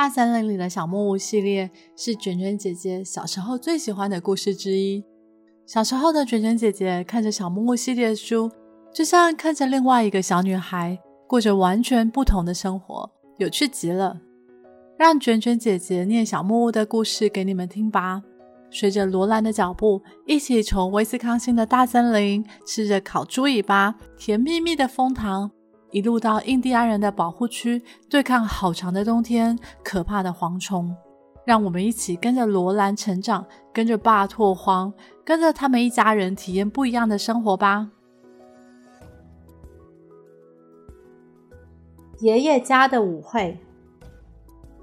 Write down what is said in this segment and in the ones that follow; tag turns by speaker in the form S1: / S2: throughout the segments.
S1: 大森林里的小木屋系列是卷卷姐姐小时候最喜欢的故事之一。小时候的卷卷姐姐看着小木屋系列的书，就像看着另外一个小女孩过着完全不同的生活，有趣极了。让卷卷姐姐念小木屋的故事给你们听吧。随着罗兰的脚步，一起从威斯康星的大森林吃着烤猪尾巴、甜蜜蜜的枫糖。一路到印第安人的保护区，对抗好长的冬天、可怕的蝗虫。让我们一起跟着罗兰成长，跟着爸拓荒，跟着他们一家人体验不一样的生活吧。
S2: 爷爷家的舞会，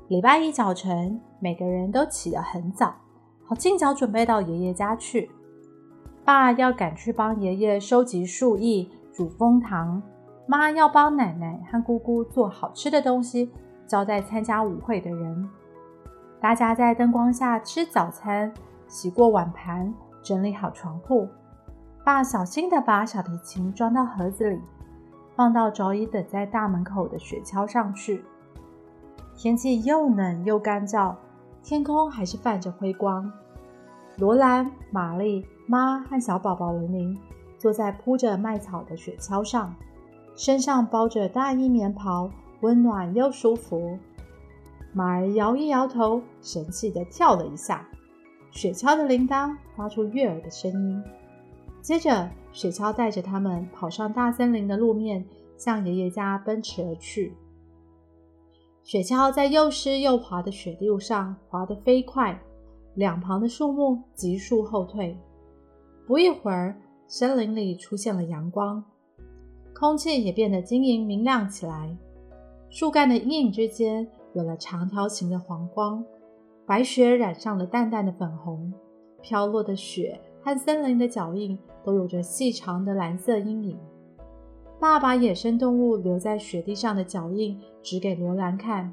S2: 礼拜一早晨，每个人都起得很早，好尽早准备到爷爷家去。爸要赶去帮爷爷收集树叶、煮蜂糖。妈要帮奶奶和姑姑做好吃的东西，招待参加舞会的人。大家在灯光下吃早餐，洗过碗盘，整理好床铺。爸小心地把小提琴装到盒子里，放到早已等在大门口的雪橇上去。天气又冷又干燥，天空还是泛着灰光。罗兰、玛丽、妈和小宝宝玲玲坐在铺着麦草的雪橇上。身上包着大衣棉袍，温暖又舒服。马儿摇一摇头，神气地跳了一下。雪橇的铃铛发出悦耳的声音。接着，雪橇带着他们跑上大森林的路面，向爷爷家奔驰而去。雪橇在又湿又滑的雪路上滑得飞快，两旁的树木急速后退。不一会儿，森林里出现了阳光。空气也变得晶莹明亮起来，树干的阴影之间有了长条形的黄光，白雪染上了淡淡的粉红，飘落的雪和森林的脚印都有着细长的蓝色阴影。爸爸把野生动物留在雪地上的脚印指给罗兰看，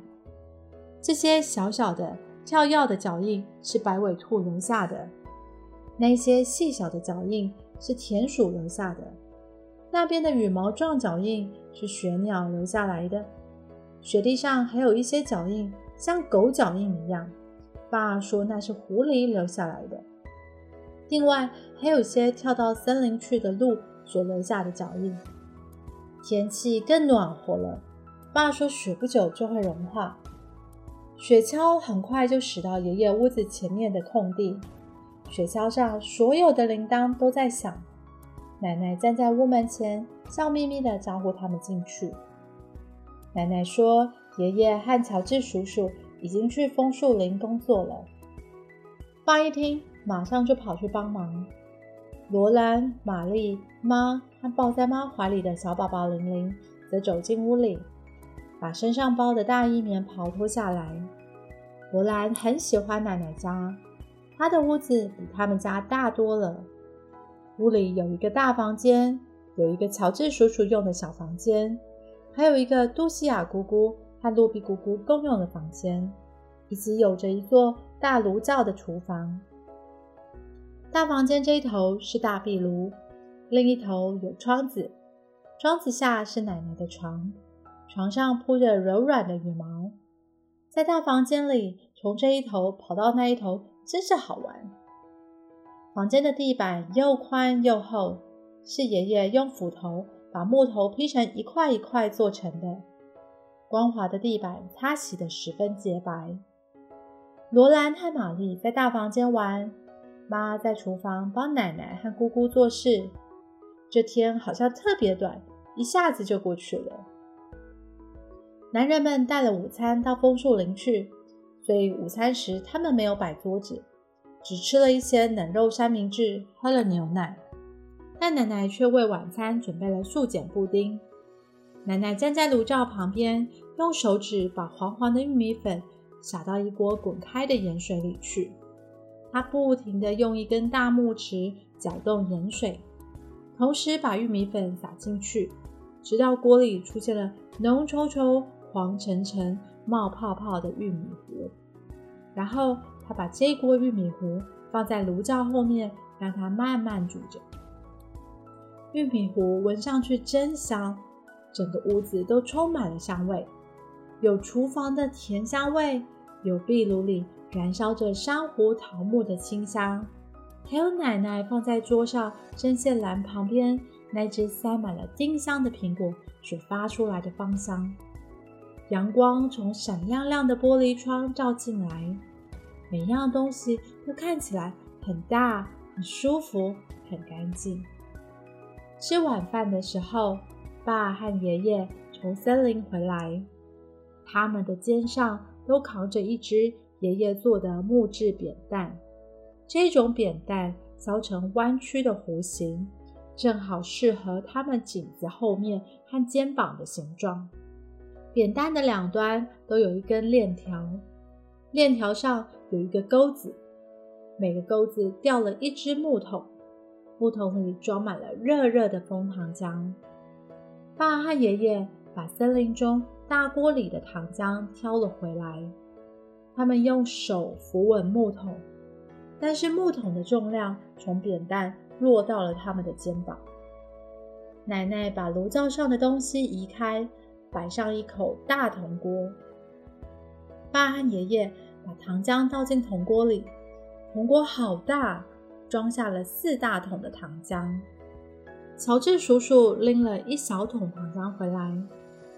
S2: 这些小小的跳跃的脚印是白尾兔留下的，那些细小的脚印是田鼠留下的。那边的羽毛状脚印是雪鸟留下来的，雪地上还有一些脚印，像狗脚印一样。爸说那是狐狸留下来的。另外还有些跳到森林去的鹿所留下的脚印。天气更暖和了，爸说雪不久就会融化。雪橇很快就驶到爷爷屋子前面的空地，雪橇上所有的铃铛都在响。奶奶站在屋门前，笑眯眯地招呼他们进去。奶奶说：“爷爷和乔治叔叔已经去枫树林工作了。”爸一听，马上就跑去帮忙。罗兰、玛丽、妈和抱在妈怀里的小宝宝玲玲则走进屋里，把身上包的大衣棉袍脱下来。罗兰很喜欢奶奶家，她的屋子比他们家大多了。屋里有一个大房间，有一个乔治叔叔用的小房间，还有一个杜西亚姑姑和露比姑姑共用的房间，以及有着一座大炉灶的厨房。大房间这一头是大壁炉，另一头有窗子，窗子下是奶奶的床，床上铺着柔软的羽毛。在大房间里，从这一头跑到那一头，真是好玩。房间的地板又宽又厚，是爷爷用斧头把木头劈成一块一块做成的。光滑的地板擦洗得十分洁白。罗兰和玛丽在大房间玩，妈在厨房帮奶奶和姑姑做事。这天好像特别短，一下子就过去了。男人们带了午餐到枫树林去，所以午餐时他们没有摆桌子。只吃了一些冷肉三明治，喝了牛奶，但奶奶却为晚餐准备了素碱布丁。奶奶站在炉灶旁边，用手指把黄黄的玉米粉撒到一锅滚开的盐水里去。她不停地用一根大木匙搅动盐水，同时把玉米粉撒进去，直到锅里出现了浓稠稠、黄澄澄、冒泡泡的玉米糊，然后。他把这锅玉米糊放在炉灶后面，让它慢慢煮着。玉米糊闻上去真香，整个屋子都充满了香味，有厨房的甜香味，有壁炉里燃烧着珊瑚桃木的清香，还有奶奶放在桌上针线篮旁边那只塞满了丁香的苹果所发出来的芳香。阳光从闪亮亮的玻璃窗照进来，每样东西都看起来很大、很舒服、很干净。吃晚饭的时候，爸和爷爷从森林回来，他们的肩上都扛着一只爷爷做的木质扁担。这种扁担削成弯曲的弧形，正好适合他们颈子后面和肩膀的形状。扁担的两端都有一根链条，链条上有一个钩子，每个钩子吊了一只木桶。木桶里装满了热热的枫糖浆。爸和爷爷把森林中大锅里的糖浆挑了回来，他们用手扶稳木桶，但是木桶的重量从扁担落到了他们的肩膀。奶奶把炉灶上的东西移开，摆上一口大铜锅。爸和爷爷把糖浆倒进铜锅里，铜锅好大。装下了四大桶的糖浆，乔治叔叔拎了一小桶糖浆回来，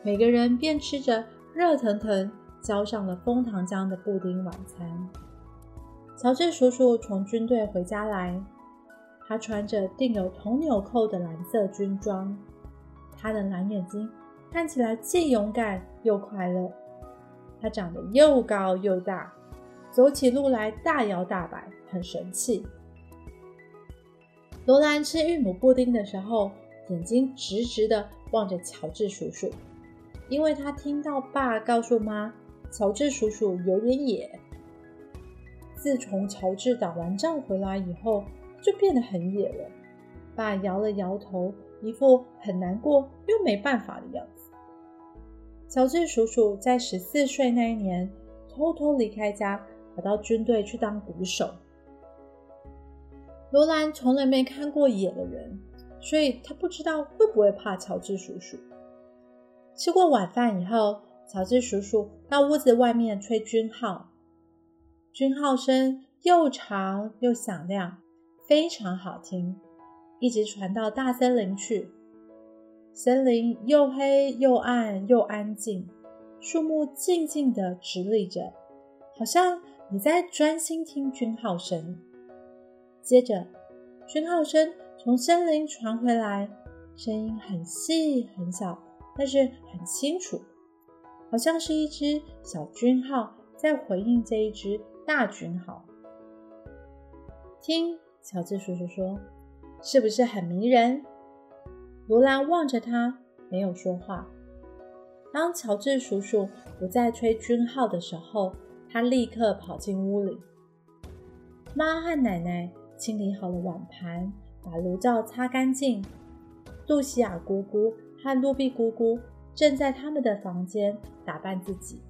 S2: 每个人便吃着热腾腾、浇上了枫糖浆的布丁晚餐。乔治叔叔从军队回家来，他穿着钉有铜纽扣的蓝色军装，他的蓝眼睛看起来既勇敢又快乐。他长得又高又大，走起路来大摇大摆，很神气。罗兰吃玉米布丁的时候，眼睛直直的望着乔治叔叔，因为他听到爸告诉妈，乔治叔叔有点野。自从乔治打完仗回来以后，就变得很野了。爸摇了摇头，一副很难过又没办法的样子。乔治叔叔在十四岁那一年，偷偷离开家，跑到军队去当鼓手。罗兰从来没看过野的人，所以他不知道会不会怕乔治叔叔。吃过晚饭以后，乔治叔叔到屋子外面吹军号，军号声又长又响亮，非常好听，一直传到大森林去。森林又黑又暗又安静，树木静静地直立着，好像你在专心听军号声。接着，军号声从森林传回来，声音很细很小，但是很清楚，好像是一只小军号在回应这一只大军号。听，乔治叔叔说，是不是很迷人？罗兰望着他，没有说话。当乔治叔叔不再吹军号的时候，他立刻跑进屋里。妈和奶奶。清理好了碗盘，把炉灶擦干净。杜西亚姑姑和露碧姑姑正在他们的房间打扮自己。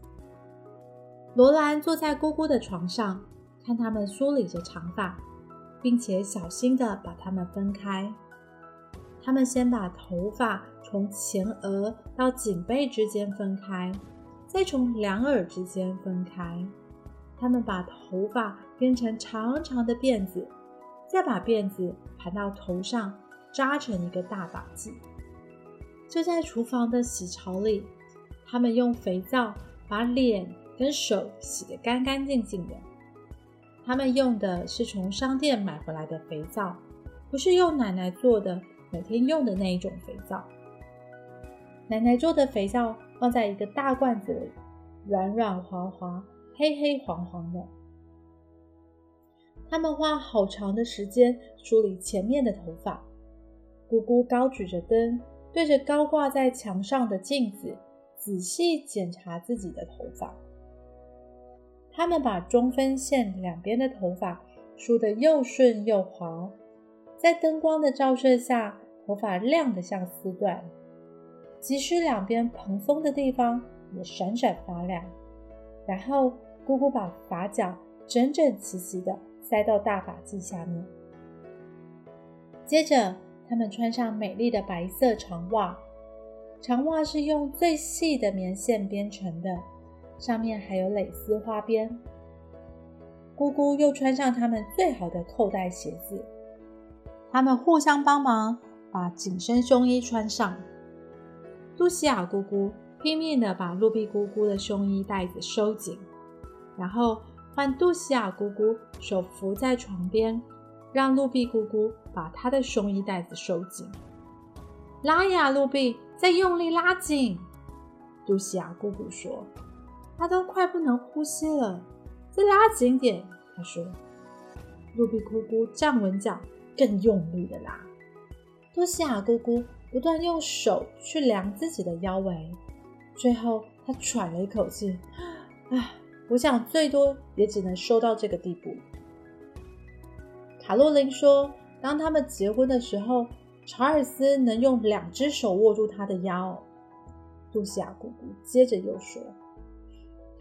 S2: 罗兰坐在姑姑的床上，看他们梳理着长发，并且小心地把它们分开。他们先把头发从前额到颈背之间分开，再从两耳之间分开。他们把头发编成长长的辫子。再把辫子盘到头上，扎成一个大把髻。就在厨房的洗槽里，他们用肥皂把脸跟手洗得干干净净的。他们用的是从商店买回来的肥皂，不是用奶奶做的每天用的那一种肥皂。奶奶做的肥皂放在一个大罐子里，软软滑滑，黑黑黄黄的。他们花好长的时间梳理前面的头发。姑姑高举着灯，对着高挂在墙上的镜子，仔细检查自己的头发。他们把中分线两边的头发梳得又顺又滑，在灯光的照射下，头发亮得像丝缎。即使两边蓬松的地方也闪闪发亮。然后，姑姑把发夹整整齐齐的。塞到大法髻下面。接着，他们穿上美丽的白色长袜，长袜是用最细的棉线编成的，上面还有蕾丝花边。姑姑又穿上他们最好的扣带鞋子，他们互相帮忙把紧身胸衣穿上。露西亚姑姑拼命地把露比姑姑的胸衣带子收紧，然后换杜西亚姑姑手扶在床边，让露比姑姑把她的胸衣带子收紧。拉呀，露比，再用力拉紧！杜西亚姑姑说：“她都快不能呼吸了。”再拉紧点，她说。露比姑姑站稳脚，更用力的拉。杜西亚姑姑不断用手去量自己的腰围，最后她喘了一口气：“ 唉，我想最多也只能收到这个地步。”卡洛琳说：“当他们结婚的时候，查尔斯能用两只手握住她的腰。”杜西亚姑姑接着又说：“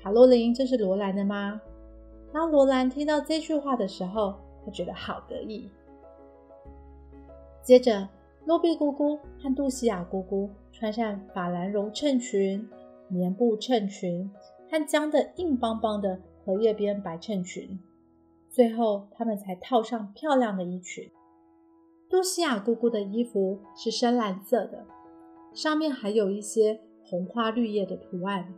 S2: 卡洛琳，这是罗兰的吗？”当罗兰听到这句话的时候，他觉得好得意。接着，露比姑姑和杜西亚姑姑穿上法兰绒衬裙、棉布衬裙和镶的硬邦邦的荷叶边白衬裙，最后他们才套上漂亮的衣裙。杜西亚姑姑的衣服是深蓝色的，上面还有一些红花绿叶的图案，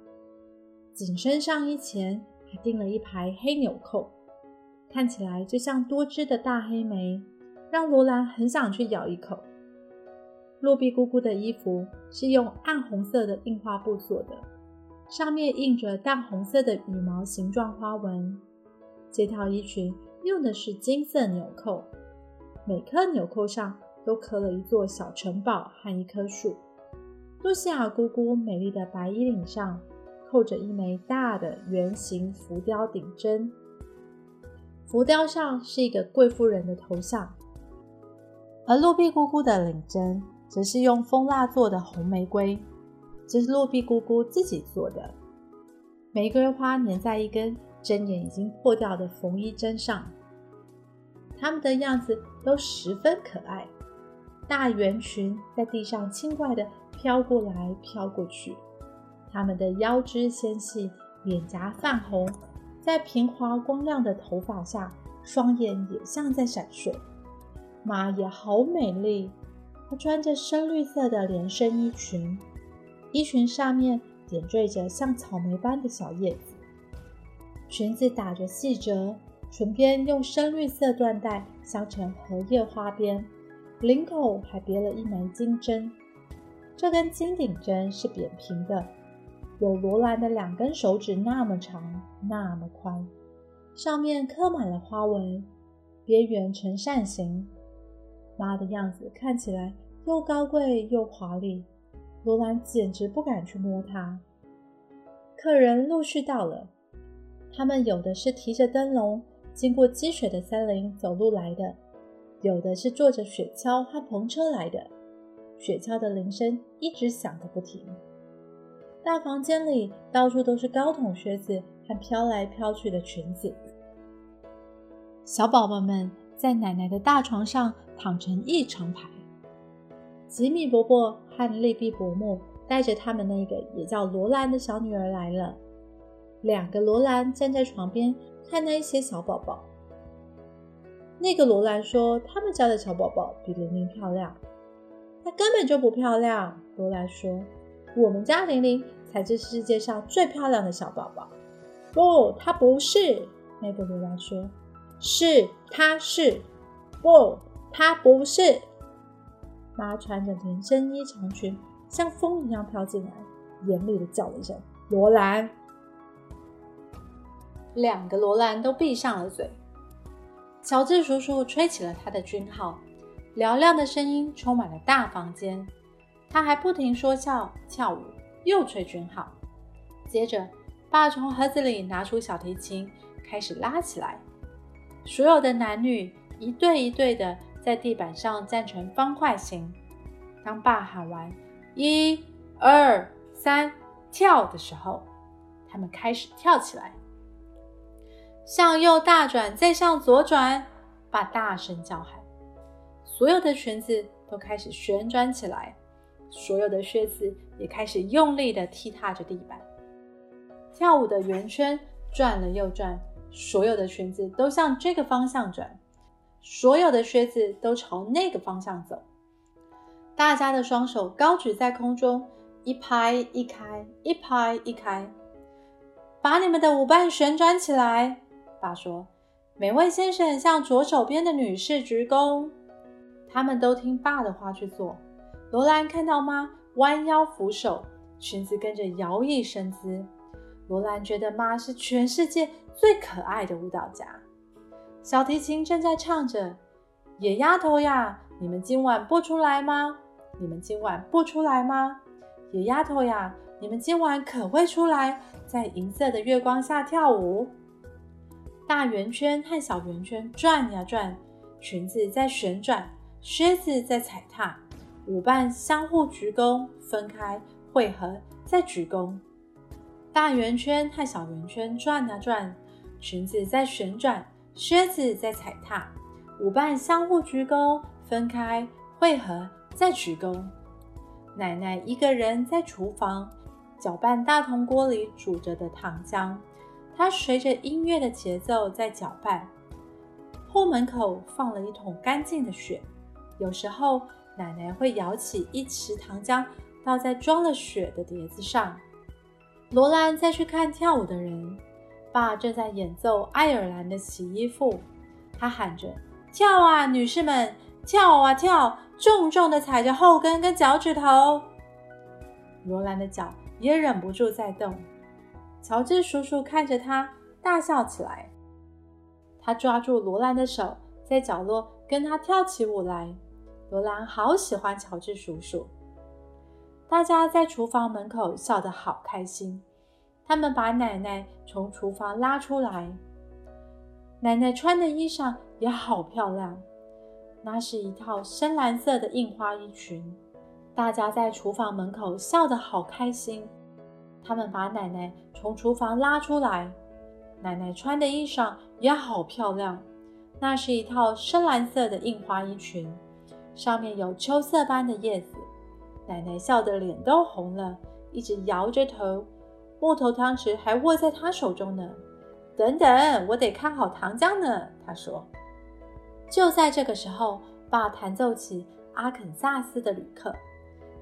S2: 紧身上衣前，还钉了一排黑纽扣，看起来就像多汁的大黑莓，让罗兰很想去咬一口。露比姑姑的衣服是用暗红色的印花布做的，上面印着淡红色的羽毛形状花纹。这套衣裙用的是金色纽扣，每颗纽扣上都刻了一座小城堡和一棵树。露西亚姑姑美丽的白衣领上，扣着一枚大的圆形浮雕顶针，浮雕上是一个贵妇人的头像，而露比姑姑的领针则是用蜂蜡做的红玫瑰，这是露比姑姑自己做的。玫瑰花粘在一根针眼已经破掉的缝衣针上，它们的样子都十分可爱。大圆裙在地上轻快地飘过来飘过去。他们的腰肢纤细，脸颊泛红，在平滑光亮的头发下，双眼也像在闪烁。马也好美丽，她穿着深绿色的连身衣裙，衣裙上面点缀着像草莓般的小叶子，裙子打着细褶，唇边用深绿色缎带镶成荷叶花边，领口还别了一枚金针，这根金顶针是扁平的。有罗兰的两根手指那么长，那么宽，上面刻满了花纹，边缘呈扇形。妈的样子看起来又高贵又华丽，罗兰简直不敢去摸它。客人陆续到了，他们有的是提着灯笼，经过积雪的森林走路来的，有的是坐着雪橇和篷车来的，雪橇的铃声一直响个不停。大房间里到处都是高筒靴子和飘来飘去的裙子。小宝宝们在奶奶的大床上躺成一长排。吉米伯伯和利比伯母带着他们那个也叫罗兰的小女儿来了。两个罗兰站在床边看那一些小宝宝。那个罗兰说：“他们家的小宝宝比玲玲漂亮。”“她根本就不漂亮。”罗兰说。我们家玲玲才是世界上最漂亮的小宝宝。不，她不是。那个罗兰说：“是，她是。不，她不是。”妈穿着连身衣长裙，像风一样飘进来，严厉的叫了一声：“罗兰！”两个罗兰都闭上了嘴。乔治叔叔吹起了他的军号，嘹亮的声音充满了大房间。他还不停说笑、跳舞，又吹军号。接着，爸从盒子里拿出小提琴，开始拉起来。所有的男女一对一对的在地板上站成方块形。当爸喊完“一、二、三，跳”的时候，他们开始跳起来，向右大转，再向左转。爸大声叫喊，所有的裙子都开始旋转起来。所有的靴子也开始用力的踢踏着地板。跳舞的圆圈转了又转，所有的裙子都向这个方向转，所有的靴子都朝那个方向走。大家的双手高举在空中，一拍一开，一拍一开，把你们的舞伴旋转起来。爸说：“每位先生向左手边的女士鞠躬。”他们都听爸的话去做。罗兰看到妈弯腰扶手，裙子跟着摇曳身姿。罗兰觉得妈是全世界最可爱的舞蹈家。小提琴正在唱着：“野丫头呀，你们今晚不出来吗？你们今晚不出来吗？野丫头呀，你们今晚可会出来，在银色的月光下跳舞？”大圆圈和小圆圈转呀转，裙子在旋转，靴子在踩踏，舞伴相互鞠躬，分开汇合，再鞠躬。大圆圈和小圆圈转呀转，裙子在旋转，靴子在踩踏，舞伴相互鞠躬，分开汇合，再鞠躬。奶奶一个人在厨房搅拌大铜锅里煮着的糖浆，她随着音乐的节奏在搅拌。后门口放了一桶干净的雪，有时候奶奶会舀起一匙糖浆，倒在装了雪的碟子上。罗兰再去看跳舞的人，爸正在演奏爱尔兰的洗衣服。他喊着：“跳啊，女士们，跳啊跳，重重地踩着后跟跟脚趾头。”罗兰的脚也忍不住在动。乔治叔叔看着他，大笑起来。他抓住罗兰的手，在角落跟他跳起舞来。罗兰好喜欢乔治叔叔。大家在厨房门口笑得好开心。他们把奶奶从厨房拉出来，奶奶穿的衣裳也好漂亮，那是一套深蓝色的印花衣裙。大家在厨房门口笑得好开心。他们把奶奶从厨房拉出来，奶奶穿的衣裳也好漂亮，那是一套深蓝色的印花衣裙，上面有秋色般的叶子。奶奶笑得脸都红了，一直摇着头，木头汤匙还握在他手中呢。等等，我得看好糖浆呢。他说。就在这个时候，爸弹奏起阿肯萨斯的旅客，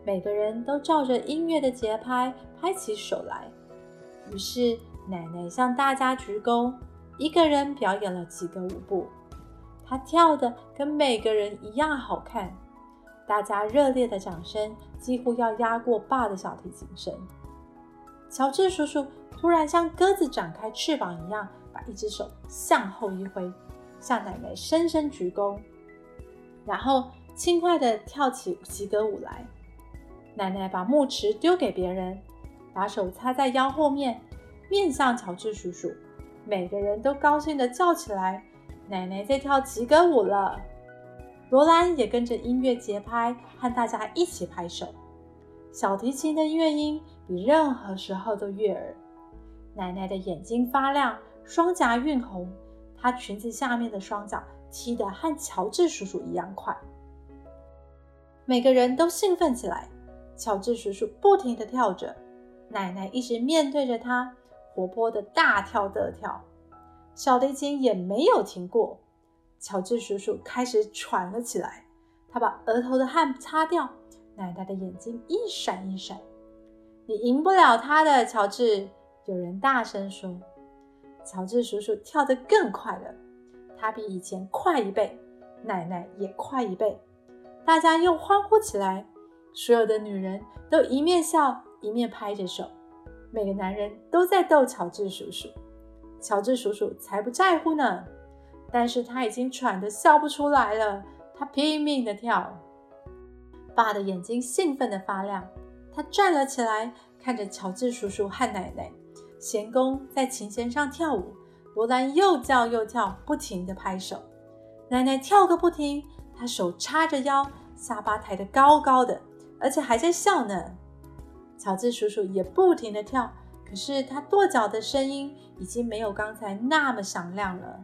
S2: 每个人都照着音乐的节拍拍起手来。于是奶奶向大家鞠躬，一个人表演了几个舞步，她跳得跟每个人一样好看。大家热烈的掌声几乎要压过爸的小提琴声。乔治叔叔突然像鸽子展开翅膀一样，把一只手向后一挥，向奶奶深深鞠躬，然后轻快地跳起几个舞来。奶奶把木匙丢给别人，把手插在腰后面，面向乔治叔叔。每个人都高兴地叫起来：“奶奶在跳吉格舞了！”罗兰也跟着音乐节拍和大家一起拍手。小提琴的乐音比任何时候都悦耳。奶奶的眼睛发亮，双颊晕红，她裙子下面的双脚踢得和乔治叔叔一样快。每个人都兴奋起来。乔治叔叔不停地跳着，奶奶一直面对着他，活泼的大跳特跳。小提琴也没有停过。乔治叔叔开始喘了起来，他把额头的汗擦掉。奶奶的眼睛一闪一闪。“你赢不了他的，乔治。”有人大声说。乔治叔叔跳得更快了，他比以前快一倍，奶奶也快一倍。大家又欢呼起来，所有的女人都一面笑一面拍着手。每个男人都在逗乔治叔叔，乔治叔叔才不在乎呢。但是他已经喘得笑不出来了，他拼命地跳。爸的眼睛兴奋地发亮，他站了起来，看着乔治叔叔和奶奶，咸公在琴弦上跳舞。罗兰又叫又跳，不停地拍手。奶奶跳个不停，她手叉着腰，下巴抬得高高的，而且还在笑呢。乔治叔叔也不停地跳，可是他跺脚的声音已经没有刚才那么响亮了。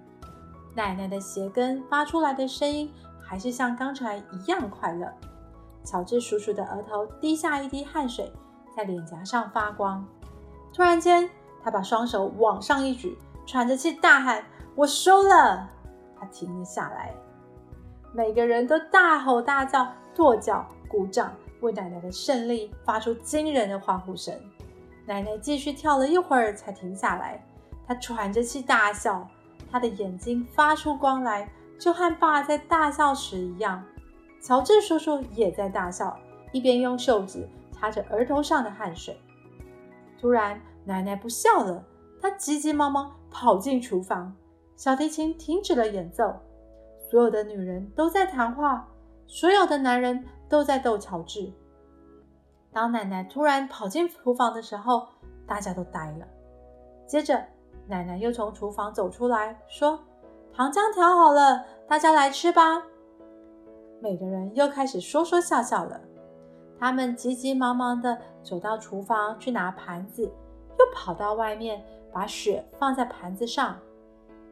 S2: 奶奶的鞋跟发出来的声音还是像刚才一样快乐。乔治叔叔的额头滴下一滴汗水，在脸颊上发光。突然间，他把双手往上一举，喘着气大喊：“我输了！”他停了下来，每个人都大吼大叫、跺脚、鼓掌，为奶奶的胜利发出惊人的欢呼声。奶奶继续跳了一会儿才停下来，她喘着气大笑，她的眼睛发出光来，就和爸在大笑时一样。乔治叔叔也在大笑，一边用袖子擦着额头上的汗水。突然，奶奶不笑了，她急急忙忙跑进厨房，小提琴停止了演奏，所有的女人都在谈话，所有的男人都在逗乔治。当奶奶突然跑进厨房的时候，大家都呆了。接着，奶奶又从厨房走出来说：“糖浆调好了，大家来吃吧。”每个人又开始说说笑笑了。他们急急忙忙地走到厨房去拿盘子，又跑到外面把雪放在盘子上。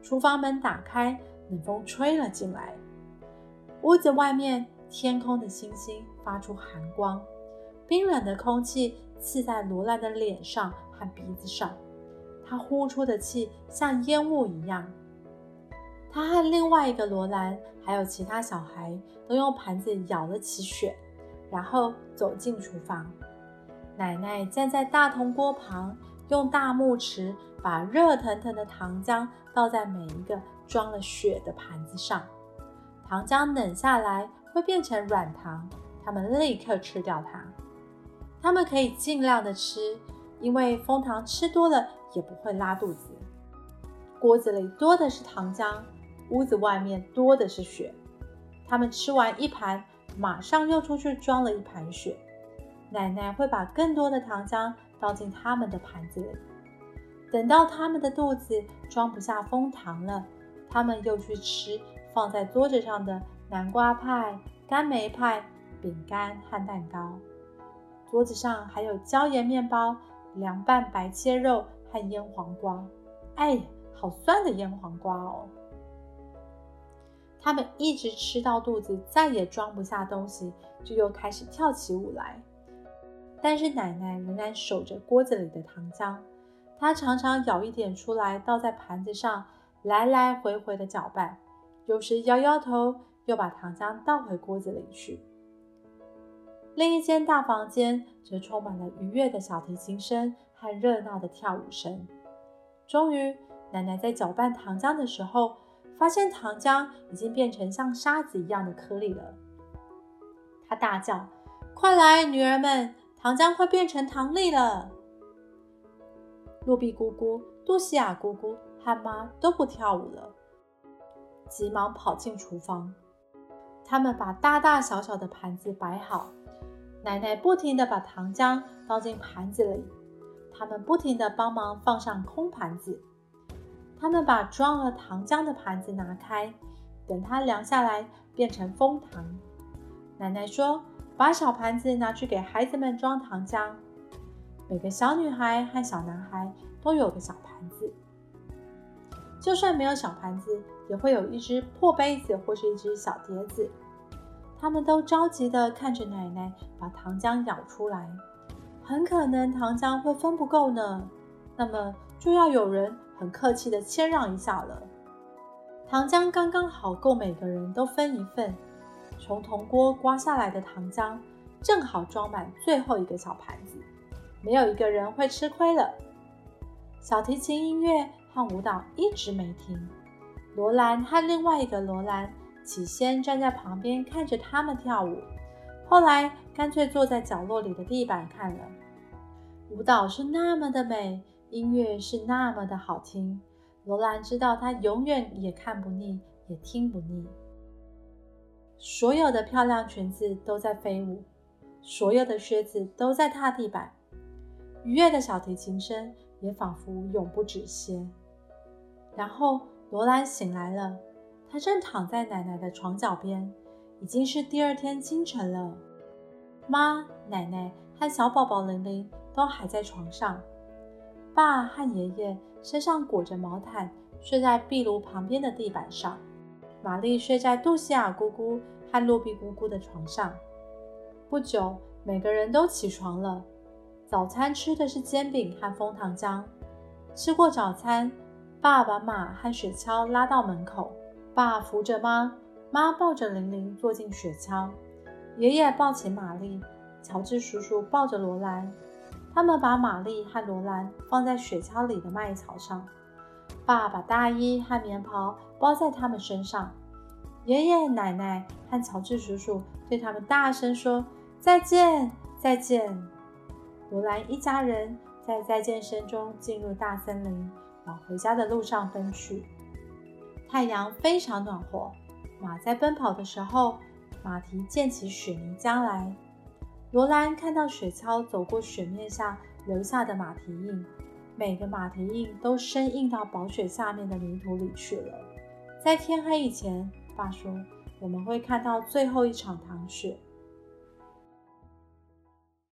S2: 厨房门打开，冷风吹了进来。屋子外面，天空的星星发出寒光，冰冷的空气刺在罗兰的脸上和鼻子上。他呼出的气像烟雾一样。他和另外一个罗兰，还有其他小孩，都用盘子舀了起雪，然后走进厨房。奶奶站在大铜锅旁，用大木匙把热腾腾的糖浆倒在每一个装了雪的盘子上。糖浆冷下来会变成软糖，他们立刻吃掉它。他们可以尽量的吃，因为蜂糖吃多了也不会拉肚子。锅子里多的是糖浆。屋子外面多的是雪，他们吃完一盘，马上又出去装了一盘雪。奶奶会把更多的糖浆倒进他们的盘子里，等到他们的肚子装不下枫糖了，他们又去吃放在桌子上的南瓜派、干梅派、饼干和蛋糕。桌子上还有椒盐面包、凉拌白切肉和腌黄瓜。哎，好酸的腌黄瓜哦！他们一直吃到肚子再也装不下东西，就又开始跳起舞来。但是奶奶仍然守着锅子里的糖浆，她常常舀一点出来倒在盘子上，来来回回的搅拌，有时摇摇头，又把糖浆倒回锅子里去。另一间大房间则充满了愉悦的小提琴声和热闹的跳舞声。终于，奶奶在搅拌糖浆的时候，发现糖浆已经变成像沙子一样的颗粒了，他大叫：“快来，女儿们，糖浆快变成糖粒了！”露比姑姑、杜西亚姑姑和妈都不跳舞了，急忙跑进厨房。他们把大大小小的盘子摆好，奶奶不停地把糖浆倒进盘子里，他们不停地帮忙放上空盘子。他们把装了糖浆的盘子拿开，等它凉下来变成蜂糖。奶奶说：“把小盘子拿去给孩子们装糖浆。”每个小女孩和小男孩都有个小盘子，就算没有小盘子，也会有一只破杯子或是一只小碟子。他们都着急地看着奶奶把糖浆舀出来，很可能糖浆会分不够呢。那么就要有人。很客气的谦让一下了，糖浆刚刚好够每个人都分一份。从铜锅刮下来的糖浆正好装满最后一个小盘子，没有一个人会吃亏了。小提琴音乐和舞蹈一直没停。罗兰和另外一个罗兰起先站在旁边看着他们跳舞，后来干脆坐在角落里的地板看了。舞蹈是那么的美。音乐是那么的好听，罗兰知道她永远也看不腻，也听不腻。所有的漂亮裙子都在飞舞，所有的靴子都在踏地板，愉悦的小提琴声也仿佛永不止歇。然后罗兰醒来了，她正躺在奶奶的床脚边，已经是第二天清晨了。妈、奶奶和小宝宝玲玲都还在床上。爸和爷爷身上裹着毛毯，睡在壁炉旁边的地板上。玛丽睡在杜西亚姑姑和露比姑姑的床上。不久，每个人都起床了。早餐吃的是煎饼和枫糖浆。吃过早餐，爸把马和雪橇拉到门口，爸扶着妈，妈抱着玲玲坐进雪橇，爷爷抱起玛丽，乔治叔叔抱着罗兰，他们把玛丽和罗兰放在雪橇里的麦草上。爸把大衣和棉袍包在他们身上，爷爷奶奶和乔治叔叔对他们大声说：“再见，再见！”罗兰一家人在再见声中进入大森林，往回家的路上奔去。太阳非常暖和，马在奔跑的时候，马蹄溅起雪泥浆来。罗兰看到雪橇走过雪面下留下的马蹄印。每个马蹄印都深印到薄雪下面的泥土里去了。在天黑以前，爸说我们会看到最后一场糖雪。